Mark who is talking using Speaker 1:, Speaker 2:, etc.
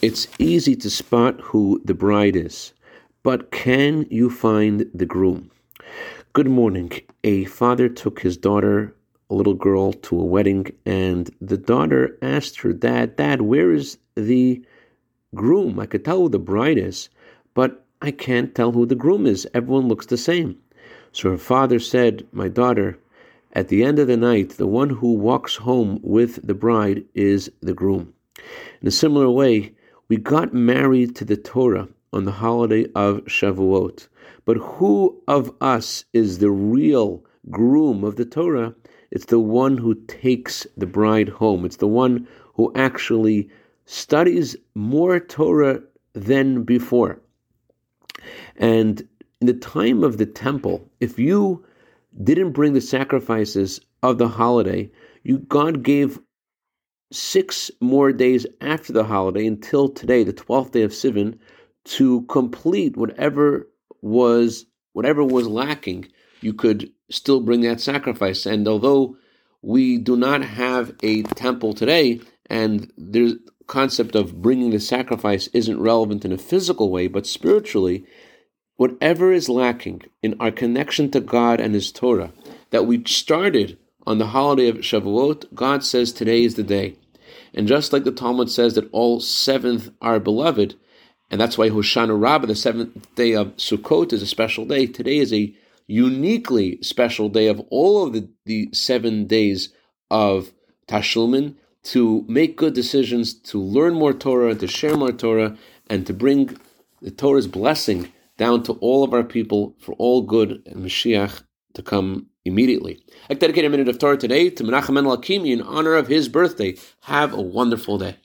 Speaker 1: It's easy to spot who the bride is, but can you find the groom? Good morning. A father took his daughter, a little girl, to a wedding, and the daughter asked her dad, Dad, where is the groom? I could tell who the bride is, but I can't tell who the groom is. Everyone looks the same. So her father said, My daughter, at the end of the night, the one who walks home with the bride is the groom. In a similar way, we got married to the Torah on the holiday of Shavuot. But who of us is the real groom of the Torah? It's the one who takes the bride home. It's the one who actually studies more Torah than before. And in the time of the temple, if you didn't bring the sacrifices of the holiday, you God gave six more days after the holiday until today, the 12th day of Sivan, to complete whatever was whatever was lacking, you could still bring that sacrifice. And although we do not have a temple today, and the concept of bringing the sacrifice isn't relevant in a physical way, but spiritually, whatever is lacking in our connection to God and His Torah that we started on the holiday of Shavuot, God says today is the day. And just like the Talmud says that all seventh are beloved, and that's why Hoshana Rabbah, the seventh day of Sukkot, is a special day. Today is a uniquely special day of all of the, the seven days of Tashlumin to make good decisions, to learn more Torah, to share more Torah, and to bring the Torah's blessing down to all of our people for all good and Mashiach to come immediately. I dedicate a minute of Torah today to Menachem Hakimi in honor of his birthday. Have a wonderful day.